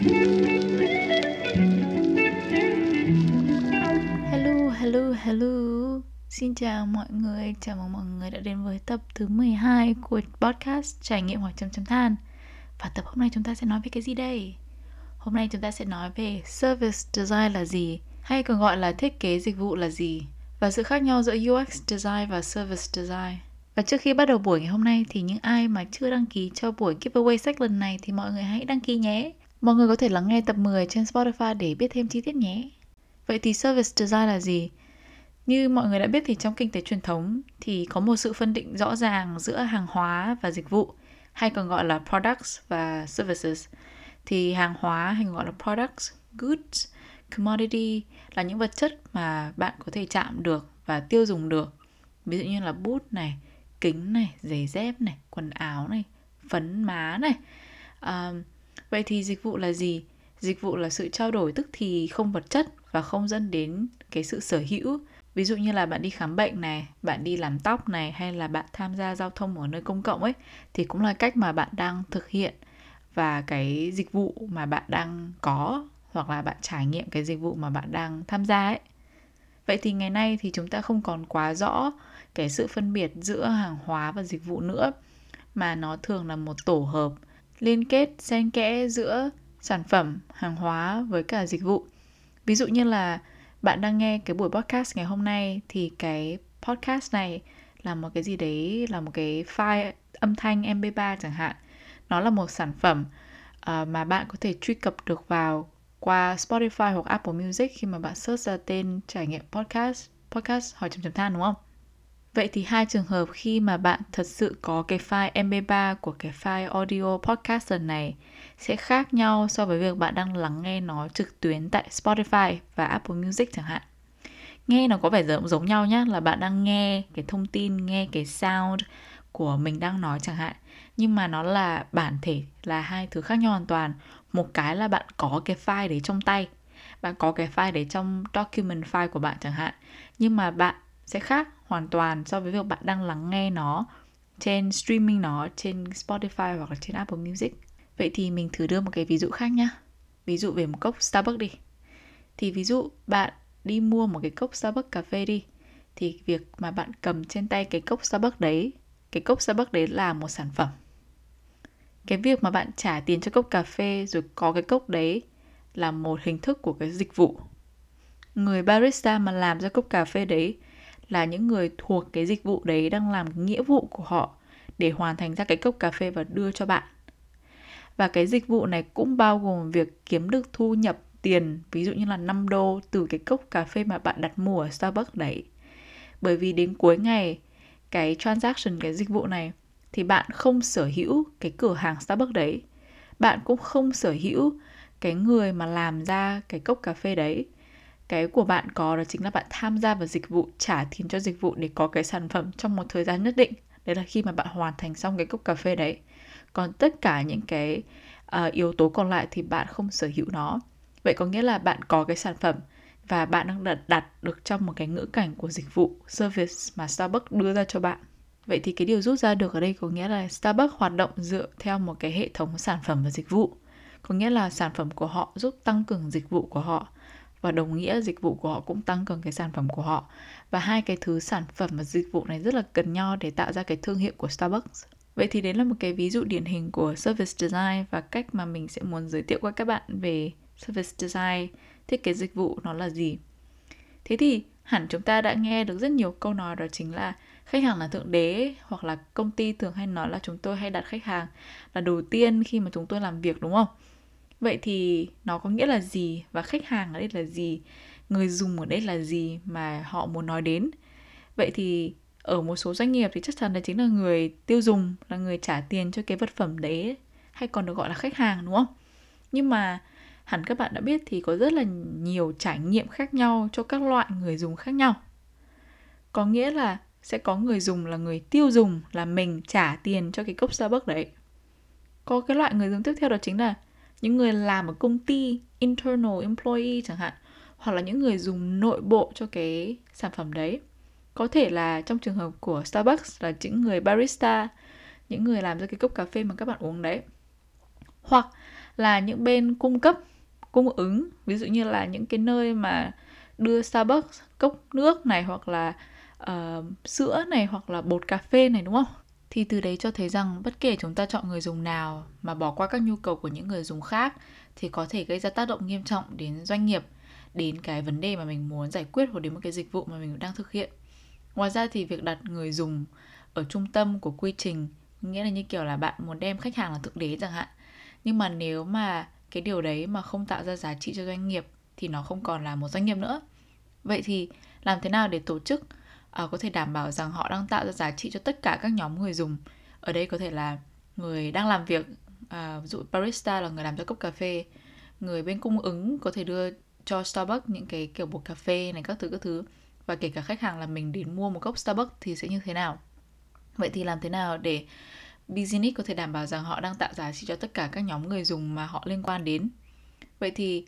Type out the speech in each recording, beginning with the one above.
Hello, hello, hello. Xin chào mọi người, chào mừng mọi người đã đến với tập thứ 12 của podcast Trải nghiệm hỏi chấm chấm than. Và tập hôm nay chúng ta sẽ nói về cái gì đây? Hôm nay chúng ta sẽ nói về service design là gì, hay còn gọi là thiết kế dịch vụ là gì, và sự khác nhau giữa UX design và service design. Và trước khi bắt đầu buổi ngày hôm nay thì những ai mà chưa đăng ký cho buổi giveaway sách lần này thì mọi người hãy đăng ký nhé. Mọi người có thể lắng nghe tập 10 trên Spotify để biết thêm chi tiết nhé. Vậy thì service design là gì? Như mọi người đã biết thì trong kinh tế truyền thống thì có một sự phân định rõ ràng giữa hàng hóa và dịch vụ hay còn gọi là products và services. Thì hàng hóa hay gọi là products, goods, commodity là những vật chất mà bạn có thể chạm được và tiêu dùng được. Ví dụ như là bút này, kính này, giày dép này, quần áo này, phấn má này. À, vậy thì dịch vụ là gì? Dịch vụ là sự trao đổi tức thì không vật chất và không dẫn đến cái sự sở hữu. Ví dụ như là bạn đi khám bệnh này, bạn đi làm tóc này hay là bạn tham gia giao thông ở nơi công cộng ấy thì cũng là cách mà bạn đang thực hiện và cái dịch vụ mà bạn đang có hoặc là bạn trải nghiệm cái dịch vụ mà bạn đang tham gia ấy. Vậy thì ngày nay thì chúng ta không còn quá rõ cái sự phân biệt giữa hàng hóa và dịch vụ nữa mà nó thường là một tổ hợp liên kết xen kẽ giữa sản phẩm, hàng hóa với cả dịch vụ. Ví dụ như là bạn đang nghe cái buổi podcast ngày hôm nay thì cái podcast này là một cái gì đấy là một cái file âm thanh MP3 chẳng hạn. Nó là một sản phẩm uh, mà bạn có thể truy cập được vào qua Spotify hoặc Apple Music khi mà bạn search ra tên trải nghiệm podcast podcast hỏi chấm chấm than đúng không? Vậy thì hai trường hợp khi mà bạn thật sự có cái file MP3 của cái file audio podcast lần này sẽ khác nhau so với việc bạn đang lắng nghe nó trực tuyến tại Spotify và Apple Music chẳng hạn. Nghe nó có vẻ giống giống nhau nhá, là bạn đang nghe cái thông tin, nghe cái sound của mình đang nói chẳng hạn. Nhưng mà nó là bản thể là hai thứ khác nhau hoàn toàn. Một cái là bạn có cái file đấy trong tay. Bạn có cái file đấy trong document file của bạn chẳng hạn. Nhưng mà bạn sẽ khác hoàn toàn so với việc bạn đang lắng nghe nó trên streaming nó trên Spotify hoặc là trên Apple Music. Vậy thì mình thử đưa một cái ví dụ khác nhá. Ví dụ về một cốc Starbucks đi. Thì ví dụ bạn đi mua một cái cốc Starbucks cà phê đi thì việc mà bạn cầm trên tay cái cốc Starbucks đấy, cái cốc Starbucks đấy là một sản phẩm. Cái việc mà bạn trả tiền cho cốc cà phê rồi có cái cốc đấy là một hình thức của cái dịch vụ. Người barista mà làm ra cốc cà phê đấy là những người thuộc cái dịch vụ đấy đang làm nghĩa vụ của họ để hoàn thành ra cái cốc cà phê và đưa cho bạn. Và cái dịch vụ này cũng bao gồm việc kiếm được thu nhập tiền, ví dụ như là 5 đô từ cái cốc cà phê mà bạn đặt mua ở Starbucks đấy. Bởi vì đến cuối ngày, cái transaction, cái dịch vụ này thì bạn không sở hữu cái cửa hàng Starbucks đấy. Bạn cũng không sở hữu cái người mà làm ra cái cốc cà phê đấy cái của bạn có đó chính là bạn tham gia vào dịch vụ trả tiền cho dịch vụ để có cái sản phẩm trong một thời gian nhất định. Đấy là khi mà bạn hoàn thành xong cái cốc cà phê đấy. Còn tất cả những cái uh, yếu tố còn lại thì bạn không sở hữu nó. Vậy có nghĩa là bạn có cái sản phẩm và bạn đang đặt, đặt được trong một cái ngữ cảnh của dịch vụ service mà Starbucks đưa ra cho bạn. Vậy thì cái điều rút ra được ở đây có nghĩa là Starbucks hoạt động dựa theo một cái hệ thống sản phẩm và dịch vụ. Có nghĩa là sản phẩm của họ giúp tăng cường dịch vụ của họ và đồng nghĩa dịch vụ của họ cũng tăng cường cái sản phẩm của họ và hai cái thứ sản phẩm và dịch vụ này rất là cần nhau để tạo ra cái thương hiệu của Starbucks Vậy thì đấy là một cái ví dụ điển hình của service design và cách mà mình sẽ muốn giới thiệu qua các bạn về service design, thiết kế dịch vụ nó là gì. Thế thì hẳn chúng ta đã nghe được rất nhiều câu nói đó chính là khách hàng là thượng đế hoặc là công ty thường hay nói là chúng tôi hay đặt khách hàng là đầu tiên khi mà chúng tôi làm việc đúng không? Vậy thì nó có nghĩa là gì và khách hàng ở đây là gì? Người dùng ở đây là gì mà họ muốn nói đến? Vậy thì ở một số doanh nghiệp thì chắc chắn là chính là người tiêu dùng, là người trả tiền cho cái vật phẩm đấy hay còn được gọi là khách hàng đúng không? Nhưng mà hẳn các bạn đã biết thì có rất là nhiều trải nghiệm khác nhau cho các loại người dùng khác nhau. Có nghĩa là sẽ có người dùng là người tiêu dùng là mình trả tiền cho cái cốc Starbucks đấy. Có cái loại người dùng tiếp theo đó chính là những người làm ở công ty internal employee chẳng hạn hoặc là những người dùng nội bộ cho cái sản phẩm đấy. Có thể là trong trường hợp của Starbucks là những người barista những người làm ra cái cốc cà phê mà các bạn uống đấy. Hoặc là những bên cung cấp cung ứng ví dụ như là những cái nơi mà đưa Starbucks cốc nước này hoặc là uh, sữa này hoặc là bột cà phê này đúng không? Thì từ đấy cho thấy rằng bất kể chúng ta chọn người dùng nào mà bỏ qua các nhu cầu của những người dùng khác thì có thể gây ra tác động nghiêm trọng đến doanh nghiệp, đến cái vấn đề mà mình muốn giải quyết hoặc đến một cái dịch vụ mà mình đang thực hiện. Ngoài ra thì việc đặt người dùng ở trung tâm của quy trình, nghĩa là như kiểu là bạn muốn đem khách hàng là thượng đế chẳng hạn. Nhưng mà nếu mà cái điều đấy mà không tạo ra giá trị cho doanh nghiệp thì nó không còn là một doanh nghiệp nữa. Vậy thì làm thế nào để tổ chức uh, có thể đảm bảo rằng họ đang tạo ra giá trị cho tất cả các nhóm người dùng. Ở đây có thể là người đang làm việc uh, ví dụ barista là người làm cho cốc cà phê. Người bên cung ứng có thể đưa cho Starbucks những cái kiểu bột cà phê này các thứ các thứ. Và kể cả khách hàng là mình đến mua một cốc Starbucks thì sẽ như thế nào? Vậy thì làm thế nào để business có thể đảm bảo rằng họ đang tạo giá trị cho tất cả các nhóm người dùng mà họ liên quan đến? Vậy thì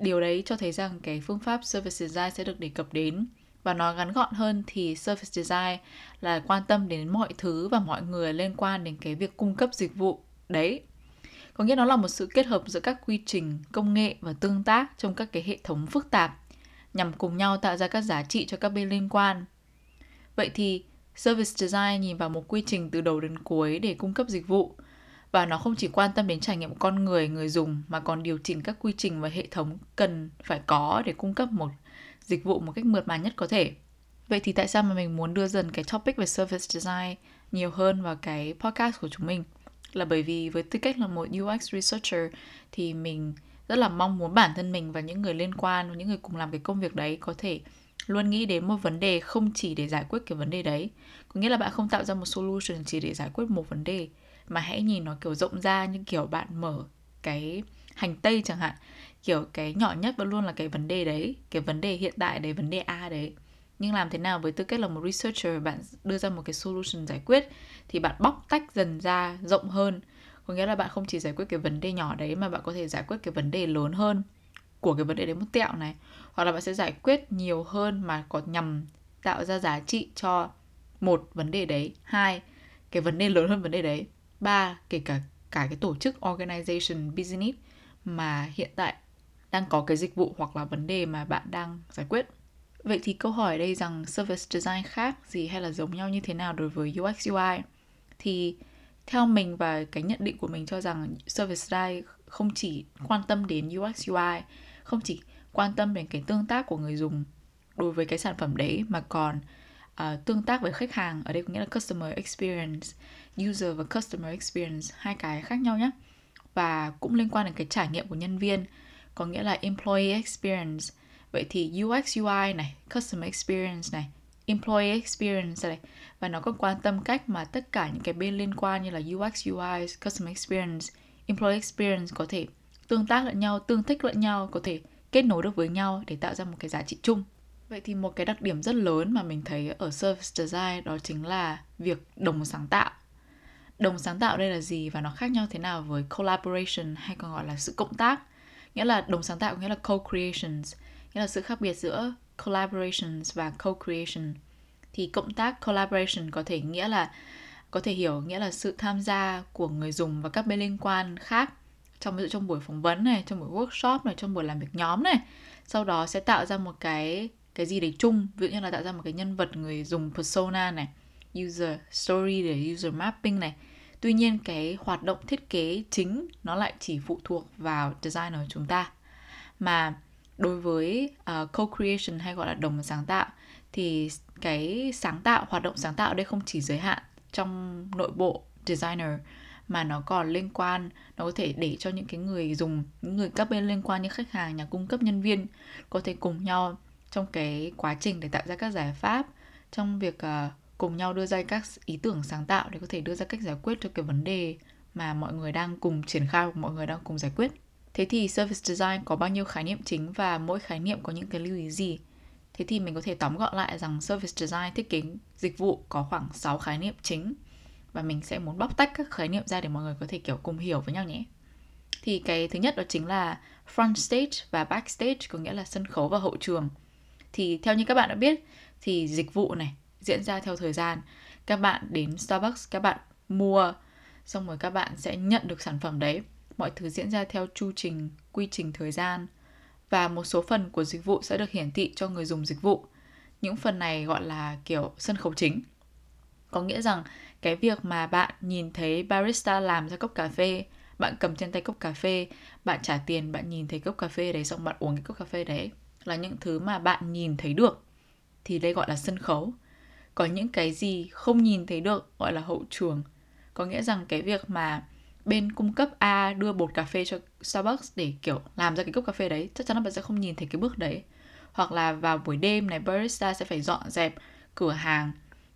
điều đấy cho thấy rằng cái phương pháp service design sẽ được đề cập đến và nói ngắn gọn hơn thì service design là quan tâm đến mọi thứ và mọi người liên quan đến cái việc cung cấp dịch vụ. Đấy. Có nghĩa nó là một sự kết hợp giữa các quy trình công nghệ và tương tác trong các cái hệ thống phức tạp, nhằm cùng nhau tạo ra các giá trị cho các bên liên quan. Vậy thì service design nhìn vào một quy trình từ đầu đến cuối để cung cấp dịch vụ, và nó không chỉ quan tâm đến trải nghiệm con người người dùng, mà còn điều chỉnh các quy trình và hệ thống cần phải có để cung cấp một dịch vụ một cách mượt mà nhất có thể. Vậy thì tại sao mà mình muốn đưa dần cái topic về service design nhiều hơn vào cái podcast của chúng mình? Là bởi vì với tư cách là một UX researcher thì mình rất là mong muốn bản thân mình và những người liên quan những người cùng làm cái công việc đấy có thể luôn nghĩ đến một vấn đề không chỉ để giải quyết cái vấn đề đấy. Có nghĩa là bạn không tạo ra một solution chỉ để giải quyết một vấn đề, mà hãy nhìn nó kiểu rộng ra như kiểu bạn mở cái hành tây chẳng hạn kiểu cái nhỏ nhất vẫn luôn là cái vấn đề đấy, cái vấn đề hiện tại đấy, vấn đề a đấy. Nhưng làm thế nào với tư cách là một researcher, bạn đưa ra một cái solution giải quyết thì bạn bóc tách dần ra rộng hơn. Có nghĩa là bạn không chỉ giải quyết cái vấn đề nhỏ đấy mà bạn có thể giải quyết cái vấn đề lớn hơn của cái vấn đề đấy một tẹo này. Hoặc là bạn sẽ giải quyết nhiều hơn mà có nhằm tạo ra giá trị cho một vấn đề đấy. Hai, cái vấn đề lớn hơn vấn đề đấy. Ba, kể cả cả cái tổ chức organization business mà hiện tại đang có cái dịch vụ hoặc là vấn đề mà bạn đang giải quyết. Vậy thì câu hỏi ở đây rằng service design khác gì hay là giống nhau như thế nào đối với UX UI thì theo mình và cái nhận định của mình cho rằng service design không chỉ quan tâm đến UX UI không chỉ quan tâm đến cái tương tác của người dùng đối với cái sản phẩm đấy mà còn uh, tương tác với khách hàng ở đây có nghĩa là customer experience user và customer experience hai cái khác nhau nhé và cũng liên quan đến cái trải nghiệm của nhân viên có nghĩa là employee experience. Vậy thì UX UI này, customer experience này, employee experience này. Và nó còn quan tâm cách mà tất cả những cái bên liên quan như là UX UI customer experience, employee experience có thể tương tác lẫn nhau, tương thích lẫn nhau, có thể kết nối được với nhau để tạo ra một cái giá trị chung. Vậy thì một cái đặc điểm rất lớn mà mình thấy ở service design đó chính là việc đồng sáng tạo. Đồng sáng tạo đây là gì và nó khác nhau thế nào với collaboration hay còn gọi là sự cộng tác? Nghĩa là đồng sáng tạo nghĩa là co-creations, nghĩa là sự khác biệt giữa collaborations và co-creation. Thì cộng tác collaboration có thể nghĩa là, có thể hiểu nghĩa là sự tham gia của người dùng và các bên liên quan khác trong, ví dụ trong buổi phỏng vấn này, trong buổi workshop này, trong buổi làm việc nhóm này. Sau đó sẽ tạo ra một cái cái gì đấy chung, ví dụ như là tạo ra một cái nhân vật người dùng persona này, user story để user mapping này tuy nhiên cái hoạt động thiết kế chính nó lại chỉ phụ thuộc vào designer chúng ta. Mà đối với uh, co-creation hay gọi là đồng sáng tạo thì cái sáng tạo hoạt động sáng tạo đây không chỉ giới hạn trong nội bộ designer mà nó còn liên quan nó có thể để cho những cái người dùng những người các bên liên quan như khách hàng nhà cung cấp nhân viên có thể cùng nhau trong cái quá trình để tạo ra các giải pháp trong việc uh, cùng nhau đưa ra các ý tưởng sáng tạo để có thể đưa ra cách giải quyết cho cái vấn đề mà mọi người đang cùng triển khai mọi người đang cùng giải quyết. Thế thì service design có bao nhiêu khái niệm chính và mỗi khái niệm có những cái lưu ý gì? Thế thì mình có thể tóm gọn lại rằng service design thiết kế dịch vụ có khoảng 6 khái niệm chính và mình sẽ muốn bóc tách các khái niệm ra để mọi người có thể, kiểu, cùng hiểu với nhau nhé. Thì cái thứ nhất đó chính là front stage và backstage có nghĩa là sân khấu và hậu trường. Thì theo như các bạn đã biết, thì dịch vụ này diễn ra theo thời gian các bạn đến Starbucks các bạn mua xong rồi các bạn sẽ nhận được sản phẩm đấy mọi thứ diễn ra theo chu trình, quy trình thời gian và một số phần của dịch vụ sẽ được hiển thị cho người dùng dịch vụ. Những phần này gọi là kiểu sân khấu chính. Có nghĩa rằng cái việc mà bạn nhìn thấy barista làm ra cốc cà phê, bạn cầm trên tay cốc cà phê, bạn trả tiền, bạn nhìn thấy cốc cà phê đấy xong bạn uống cái cốc cà phê đấy là những thứ mà bạn nhìn thấy được thì đây gọi là sân khấu. Có những cái gì không nhìn thấy được gọi là hậu trường. Có nghĩa rằng cái việc mà bên cung cấp A đưa bột cà phê cho Starbucks để kiểu làm ra cái cốc cà phê đấy, chắc chắn là bạn sẽ không nhìn thấy cái bước đấy. Hoặc là vào buổi đêm này barista sẽ phải dọn dẹp cửa hàng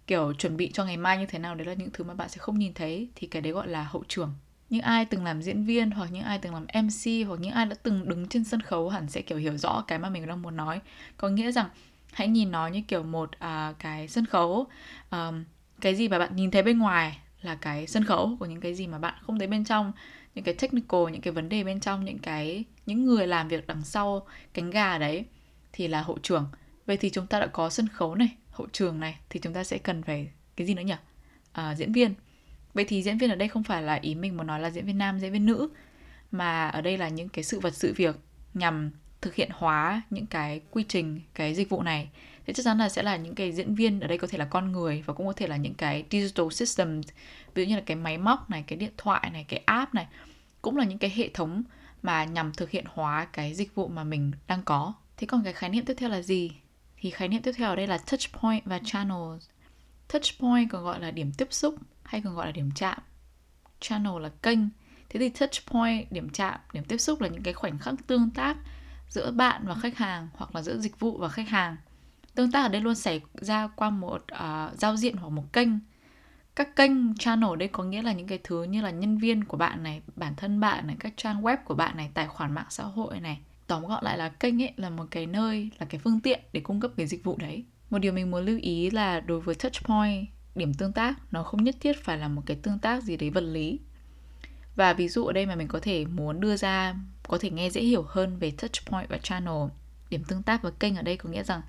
kiểu chuẩn bị cho ngày mai như thế nào đấy là những thứ mà bạn sẽ không nhìn thấy thì cái đấy gọi là hậu trường những ai từng làm diễn viên hoặc những ai từng làm MC hoặc những ai đã từng đứng trên sân khấu hẳn sẽ kiểu hiểu rõ cái mà mình đang muốn nói có nghĩa rằng hãy nhìn nó như kiểu một uh, cái sân khấu. Um, cái gì mà bạn nhìn thấy bên ngoài là cái sân khấu của những cái gì mà bạn không thấy bên trong. Những cái technical những cái vấn đề bên trong những cái những người làm việc đằng sau cánh gà đấy thì là hậu trường. Vậy thì chúng ta đã có sân khấu này hậu trường này thì chúng ta sẽ cần phải cái gì nữa nhỉ? À, diễn viên. Vậy thì diễn viên ở đây không phải là ý mình muốn nói là diễn viên nam diễn viên nữ mà ở đây là những cái sự vật sự việc nhằm thực hiện hóa những cái quy trình, cái dịch vụ này, thì chắc chắn là sẽ là những cái diễn viên ở đây có thể là con người và cũng có thể là những cái digital systems, ví dụ như là cái máy móc này, cái điện thoại này, cái app này, cũng là những cái hệ thống mà nhằm thực hiện hóa cái dịch vụ mà mình đang có. Thế còn cái khái niệm tiếp theo là gì? Thì khái niệm tiếp theo ở đây là touch point và channels. Touch point còn gọi là điểm tiếp xúc hay còn gọi là điểm chạm. Channel là kênh. Thế thì touch point, điểm chạm, điểm tiếp xúc là những cái khoảnh khắc tương tác giữa bạn và khách hàng hoặc là giữa dịch vụ và khách hàng. Tương tác ở đây luôn xảy ra qua một uh, giao diện hoặc một kênh. Các kênh channel đây có nghĩa là những cái thứ như là nhân viên của bạn này bản thân bạn này các trang web của bạn này tài khoản mạng xã hội này. Tóm gọn lại là kênh ấy là một cái nơi là cái phương tiện để cung cấp cái dịch vụ đấy. Một điều mình muốn lưu ý là đối với touch point điểm tương tác nó không nhất thiết phải là một cái tương tác gì đấy vật lý. Và ví dụ ở đây mà mình có thể muốn đưa ra có thể nghe dễ hiểu hơn về touch point và channel, điểm tương tác và kênh ở đây có nghĩa rằng,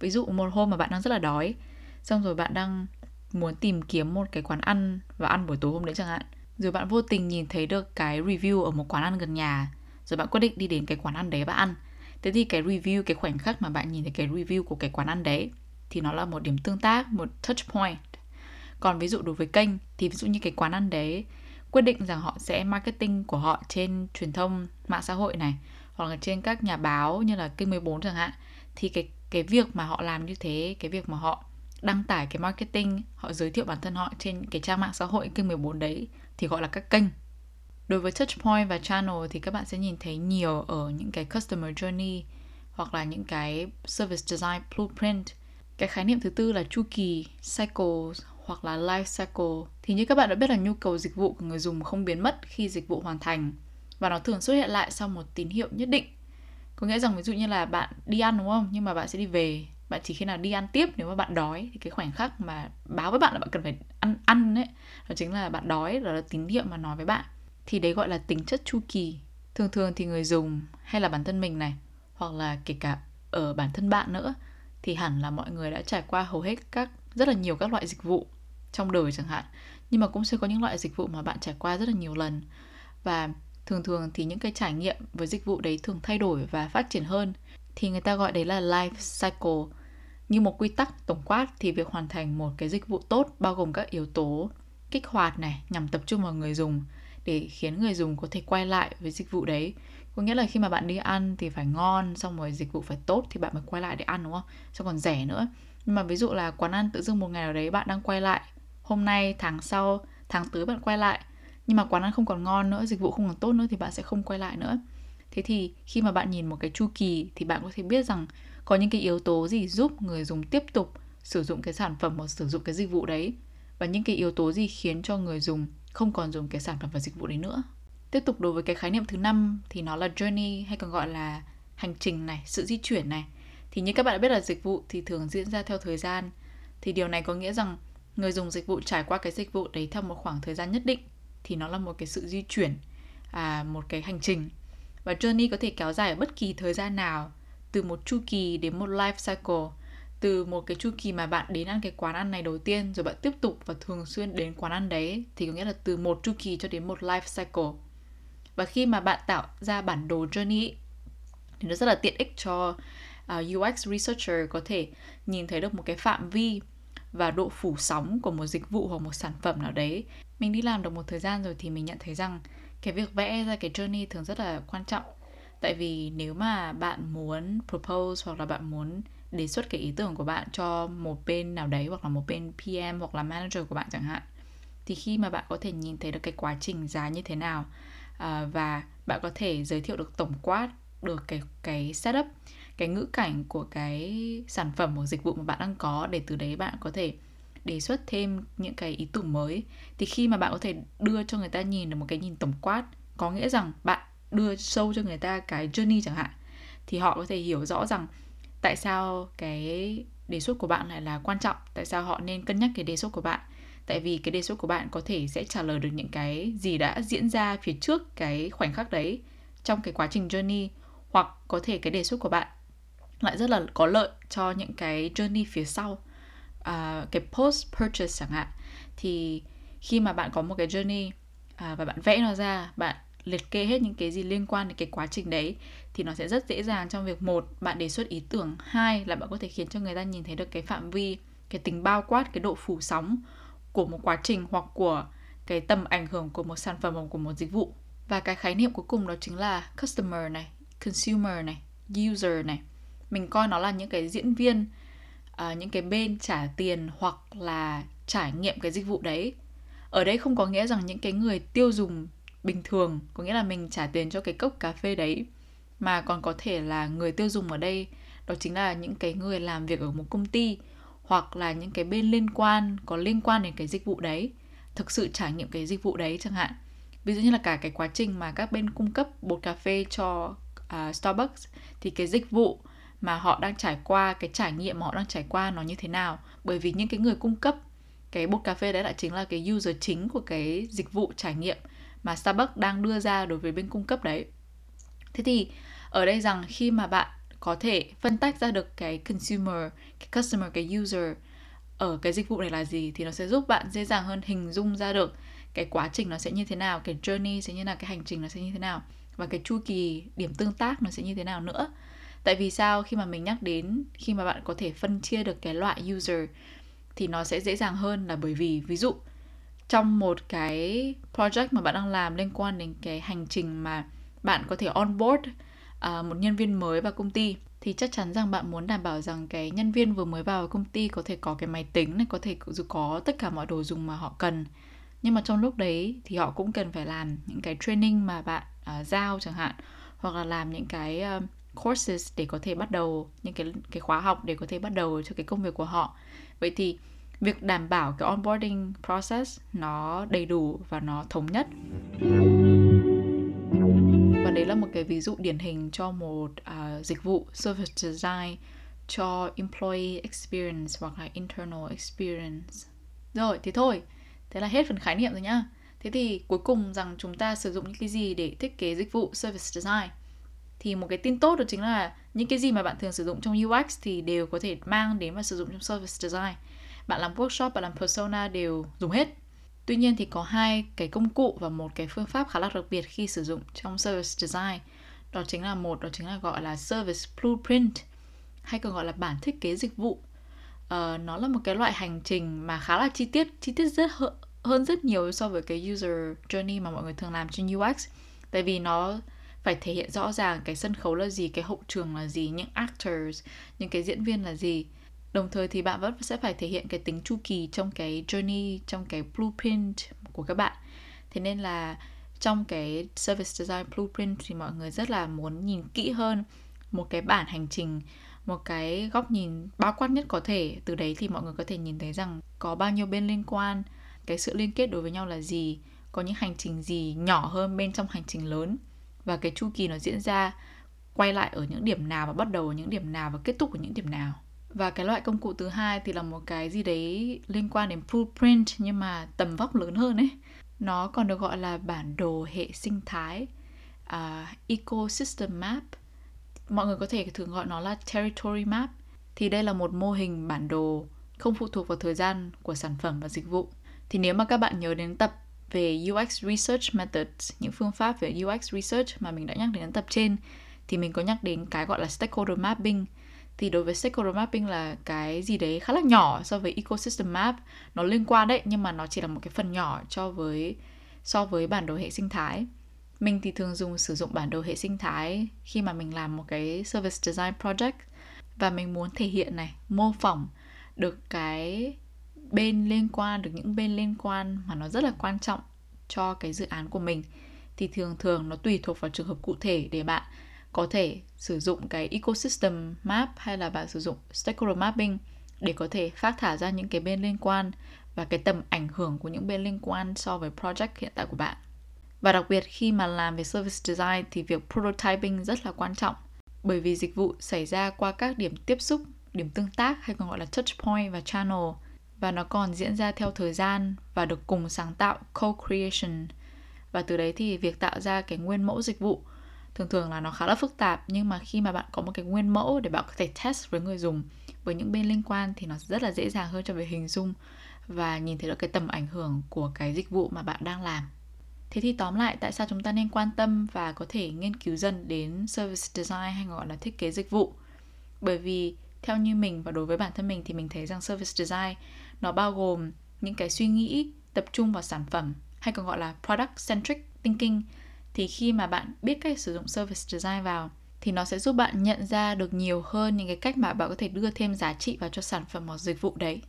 ví dụ một hôm mà bạn đang rất là đói, xong rồi bạn đang muốn tìm kiếm một cái quán ăn và ăn buổi tối hôm đấy chẳng hạn, rồi bạn vô tình nhìn thấy được cái review ở một quán ăn gần nhà, rồi bạn quyết định đi đến cái quán ăn đấy và ăn. Thế thì cái review, cái khoảnh khắc mà bạn nhìn thấy cái review của cái quán ăn đấy thì nó là một điểm tương tác, một touch point. Còn ví dụ đối với kênh thì ví dụ như cái quán ăn đấy quyết định rằng họ sẽ marketing của họ trên truyền thông mạng xã hội này, hoặc là trên các nhà báo như là kênh 14 chẳng hạn, thì cái cái việc mà họ làm như thế, cái việc mà họ đăng tải cái marketing, họ giới thiệu bản thân họ trên cái trang mạng xã hội kênh 14 đấy thì gọi là các kênh. Đối với touch point và channel thì các bạn sẽ nhìn thấy nhiều ở những cái customer journey hoặc là những cái service design blueprint. Cái khái niệm thứ tư là chu kỳ, cycles hoặc là life cycle, thì như các bạn đã biết là nhu cầu dịch vụ của người dùng không biến mất khi dịch vụ hoàn thành, và nó thường xuất hiện lại sau một tín hiệu nhất định. Có nghĩa rằng ví dụ như là bạn đi ăn, đúng không? Nhưng mà bạn sẽ đi về. Bạn chỉ khi nào đi ăn tiếp, nếu mà bạn đói, thì cái khoảnh khắc mà báo với bạn là bạn cần phải ăn ăn ấy, đó chính là bạn đói, đó là tín hiệu mà nói với bạn. Thì đấy gọi là tính chất chu kỳ. Thường thường thì người dùng hay là bản thân mình này, hoặc là kể cả ở bản thân bạn nữa, thì hẳn là mọi người đã trải qua hầu hết các, rất là nhiều các loại dịch vụ trong đời chẳng hạn. Nhưng mà cũng sẽ có những loại dịch vụ mà bạn trải qua rất là nhiều lần. Và thường thường thì những cái trải nghiệm với dịch vụ đấy thường thay đổi và phát triển hơn. Thì người ta gọi đấy là life cycle. Như một quy tắc tổng quát thì việc hoàn thành một cái dịch vụ tốt bao gồm các yếu tố kích hoạt này, nhằm tập trung vào người dùng để khiến người dùng có thể quay lại với dịch vụ đấy. Có nghĩa là khi mà bạn đi ăn thì phải ngon, xong rồi dịch vụ phải tốt thì bạn mới quay lại để ăn, đúng không? Xong còn rẻ nữa. Nhưng mà ví dụ là quán ăn tự dưng một ngày nào đấy bạn đang quay lại hôm nay tháng sau, tháng tới bạn quay lại. Nhưng mà quán ăn không còn ngon nữa, dịch vụ không còn tốt nữa thì bạn sẽ không quay lại nữa. Thế thì khi mà bạn nhìn một cái chu kỳ thì bạn có thể biết rằng có những cái yếu tố gì giúp người dùng tiếp tục sử dụng cái sản phẩm hoặc sử dụng cái dịch vụ đấy. Và những cái yếu tố gì khiến cho người dùng không còn dùng cái sản phẩm và dịch vụ đấy nữa. Tiếp tục đối với cái khái niệm thứ năm thì nó là journey hay còn gọi là hành trình này, sự di chuyển này. Thì như các bạn đã biết là dịch vụ thì thường diễn ra theo thời gian. Thì điều này có nghĩa rằng người dùng dịch vụ trải qua cái dịch vụ đấy theo một khoảng thời gian nhất định thì nó là một cái sự di chuyển à, một cái hành trình. Và journey có thể kéo dài ở bất kỳ thời gian nào từ một chu kỳ đến một life cycle từ một cái chu kỳ mà bạn đến ăn cái quán ăn này đầu tiên rồi bạn tiếp tục và thường xuyên đến quán ăn đấy thì có nghĩa là từ một chu kỳ cho đến một life cycle. Và khi mà bạn tạo ra bản đồ journey thì nó rất là tiện ích cho à, uh, UX researcher có thể nhìn thấy được một cái phạm vi và độ phủ sóng của một dịch vụ hoặc một sản phẩm nào đấy. Mình đi làm được một thời gian rồi thì mình nhận thấy rằng cái việc vẽ ra cái journey thường rất là quan trọng. Tại vì nếu mà bạn muốn propose hoặc là bạn muốn đề xuất cái ý tưởng của bạn cho một bên nào đấy hoặc là một bên PM hoặc là manager của bạn chẳng hạn thì khi mà bạn có thể nhìn thấy được cái quá trình giá như thế nào à, và bạn có thể giới thiệu được tổng quát được cái cái setup cái ngữ cảnh của cái sản phẩm hoặc dịch vụ mà bạn đang có để từ đấy bạn có thể đề xuất thêm những cái ý tưởng mới. Thì khi mà bạn có thể đưa cho người ta nhìn được một cái nhìn tổng quát, có nghĩa rằng bạn đưa sâu cho người ta cái journey chẳng hạn, thì họ có thể hiểu rõ rằng tại sao cái đề xuất của bạn lại là quan trọng, tại sao họ nên cân nhắc cái đề xuất của bạn. Tại vì cái đề xuất của bạn có thể sẽ trả lời được những cái gì đã diễn ra phía trước cái khoảnh khắc đấy trong cái quá trình journey, hoặc có thể cái đề xuất của bạn lại rất là có lợi cho những cái journey phía sau. À, cái post purchase chẳng hạn. Thì khi mà bạn có một cái journey à, và bạn vẽ nó ra bạn liệt kê hết những cái gì liên quan đến cái quá trình đấy thì nó sẽ rất dễ dàng trong việc một bạn đề xuất ý tưởng hai là bạn có thể khiến cho người ta nhìn thấy được cái phạm vi cái tính bao quát cái độ phủ sóng của một quá trình hoặc của cái tầm ảnh hưởng của một sản phẩm hoặc của một dịch vụ. Và cái khái niệm cuối cùng đó chính là customer này consumer này user này mình coi nó là những cái diễn viên uh, những cái bên trả tiền hoặc là trải nghiệm cái dịch vụ đấy. Ở đây không có nghĩa rằng những cái người tiêu dùng bình thường có nghĩa là mình trả tiền cho cái cốc cà phê đấy mà còn có thể là người tiêu dùng ở đây đó chính là những cái người làm việc ở một công ty hoặc là những cái bên liên quan có liên quan đến cái dịch vụ đấy thực sự trải nghiệm cái dịch vụ đấy chẳng hạn. Ví dụ như là cả cái quá trình mà các bên cung cấp bột cà phê cho uh, Starbucks thì cái dịch vụ mà họ đang trải qua, cái trải nghiệm mà họ đang trải qua nó như thế nào. Bởi vì những cái người cung cấp cái bột cà phê đấy lại chính là cái user chính của cái dịch vụ trải nghiệm mà Starbucks đang đưa ra đối với bên cung cấp đấy. Thế thì ở đây rằng khi mà bạn có thể phân tách ra được cái consumer, cái customer, cái user ở cái dịch vụ này là gì thì nó sẽ giúp bạn dễ dàng hơn hình dung ra được cái quá trình nó sẽ như thế nào, cái journey sẽ như nào, cái hành trình nó sẽ như thế nào và cái chu kỳ điểm tương tác nó sẽ như thế nào nữa tại vì sao? Khi mà mình nhắc đến khi mà bạn có thể phân chia được cái loại user thì nó sẽ dễ dàng hơn là bởi vì ví dụ trong một cái project mà bạn đang làm liên quan đến cái hành trình mà bạn có thể onboard uh, một nhân viên mới vào công ty thì chắc chắn rằng bạn muốn đảm bảo rằng cái nhân viên vừa mới vào công ty có thể có cái máy tính này có thể dù có tất cả mọi đồ dùng mà họ cần. Nhưng mà trong lúc đấy thì họ cũng cần phải làm những cái training mà bạn uh, giao chẳng hạn hoặc là làm những cái uh, courses để có thể bắt đầu những cái cái khóa học để có thể bắt đầu cho cái công việc của họ. Vậy thì việc đảm bảo cái onboarding process nó đầy đủ và nó thống nhất. Và đấy là một cái ví dụ điển hình cho một uh, dịch vụ service design cho employee experience hoặc là internal experience. Rồi thì thôi. Thế là hết phần khái niệm rồi nhá. Thế thì cuối cùng rằng chúng ta sử dụng những cái gì để thiết kế dịch vụ service design? Thì một cái tin tốt đó chính là những cái gì mà bạn thường sử dụng trong UX thì đều có thể mang đến và sử dụng trong service design. Bạn làm workshop bạn làm persona đều dùng hết. Tuy nhiên thì có hai cái công cụ và một cái phương pháp khá là đặc biệt khi sử dụng trong service design. Đó chính là một đó chính là gọi là service blueprint hay còn gọi là bản thiết kế dịch vụ. Uh, nó là một cái loại hành trình mà khá là chi tiết chi tiết rất hơn rất nhiều so với cái user journey mà mọi người thường làm trên UX tại vì nó phải thể hiện rõ ràng cái sân khấu là gì, cái hậu trường là gì, những actors, những cái diễn viên là gì. Đồng thời thì bạn vẫn sẽ phải thể hiện cái tính chu kỳ trong cái journey, trong cái blueprint của các bạn. Thế nên là trong cái service design blueprint thì mọi người rất là muốn nhìn kỹ hơn một cái bản hành trình, một cái góc nhìn bao quát nhất có thể. Từ đấy thì mọi người có thể nhìn thấy rằng có bao nhiêu bên liên quan, cái sự liên kết đối với nhau là gì, có những hành trình gì nhỏ hơn bên trong hành trình lớn và cái chu kỳ nó diễn ra quay lại ở những điểm nào và bắt đầu ở những điểm nào và kết thúc ở những điểm nào. Và cái loại công cụ thứ hai thì là một cái gì đấy liên quan đến blueprint nhưng mà tầm vóc lớn hơn ấy. Nó còn được gọi là bản đồ hệ sinh thái uh, ecosystem map. Mọi người có thể thường gọi nó là territory map. Thì đây là một mô hình bản đồ không phụ thuộc vào thời gian của sản phẩm và dịch vụ. Thì nếu mà các bạn nhớ đến tập về UX Research Methods, những phương pháp về UX Research mà mình đã nhắc đến tập trên thì mình có nhắc đến cái gọi là Stakeholder Mapping. Thì đối với Stakeholder Mapping là cái gì đấy khá là nhỏ so với Ecosystem Map. Nó liên quan đấy nhưng mà nó chỉ là một cái phần nhỏ cho với so với bản đồ hệ sinh thái. Mình thì thường dùng sử dụng bản đồ hệ sinh thái khi mà mình làm một cái service design project và mình muốn thể hiện này, mô phỏng được cái bên liên quan được những bên liên quan mà nó rất là quan trọng cho cái dự án của mình thì thường thường nó tùy thuộc vào trường hợp cụ thể để bạn có thể sử dụng cái ecosystem map hay là bạn sử dụng stakeholder mapping để có thể phát thả ra những cái bên liên quan và cái tầm ảnh hưởng của những bên liên quan so với project hiện tại của bạn. Và đặc biệt khi mà làm về service design thì việc prototyping rất là quan trọng bởi vì dịch vụ xảy ra qua các điểm tiếp xúc, điểm tương tác hay còn gọi là touch point và channel và nó còn diễn ra theo thời gian và được cùng sáng tạo co-creation. Và từ đấy thì việc tạo ra cái nguyên mẫu dịch vụ. Thường thường là nó khá là phức tạp, nhưng mà khi mà bạn có một cái nguyên mẫu để bạn có thể test với người dùng, với những bên liên quan thì nó rất là dễ dàng hơn cho việc hình dung và nhìn thấy được cái tầm ảnh hưởng của cái dịch vụ mà bạn đang làm. Thế thì tóm lại, tại sao chúng ta nên quan tâm và có thể nghiên cứu dần đến service design hay gọi là thiết kế dịch vụ? Bởi vì theo như mình và đối với bản thân mình thì mình thấy rằng service design nó bao gồm những cái suy nghĩ, tập trung vào sản phẩm, hay còn gọi là product centric thinking. Thì khi mà bạn biết cách sử dụng service design vào, thì nó sẽ giúp bạn nhận ra được nhiều hơn những cái cách mà bạn có thể đưa thêm giá trị vào cho sản phẩm hoặc dịch vụ đấy.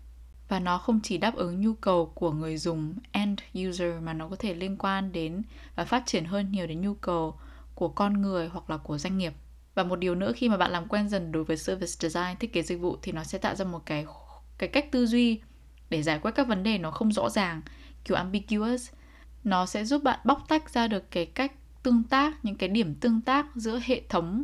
Và nó không chỉ đáp ứng nhu cầu của người dùng end user mà nó có thể liên quan đến và phát triển hơn nhiều đến nhu cầu của con người hoặc là của doanh nghiệp. Và một điều nữa, khi mà bạn làm quen dần đối với service design, thiết kế dịch vụ, thì nó sẽ tạo ra một cái cái cách tư duy để giải quyết các vấn đề nó không rõ ràng, kiểu ambiguous nó sẽ giúp bạn bóc tách ra được cái cách tương tác, những cái điểm tương tác giữa hệ thống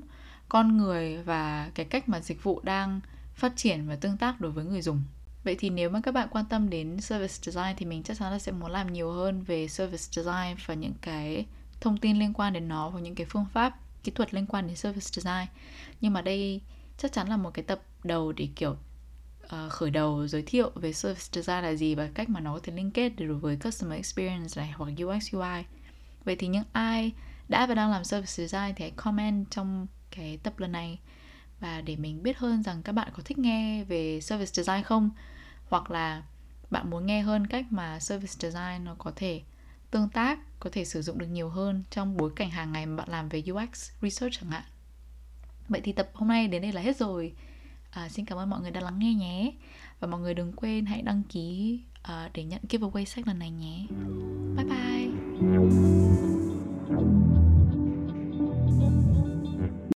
con người và cái cách mà dịch vụ đang phát triển và tương tác đối với người dùng Vậy thì nếu mà các bạn quan tâm đến service design thì mình chắc chắn là sẽ muốn làm nhiều hơn về service design và những cái thông tin liên quan đến nó và những cái phương pháp kỹ thuật liên quan đến service design. Nhưng mà đây chắc chắn là một cái tập đầu để, kiểu uh, khởi đầu giới thiệu về service design là gì và cách mà nó có thể liên kết đối với customer experience này hoặc UX UI. Vậy thì những ai đã và đang làm service design thì hãy comment trong cái tập lần này và để mình biết hơn rằng các bạn có thích nghe về service design không hoặc là bạn muốn nghe hơn cách mà service design nó có thể tương tác có thể sử dụng được nhiều hơn trong bối cảnh hàng ngày mà bạn làm về UX research chẳng hạn vậy thì tập hôm nay đến đây là hết rồi à, xin cảm ơn mọi người đã lắng nghe nhé. Và mọi người đừng quên hãy đăng ký uh, để nhận giveaway sách lần này nhé. Bye bye.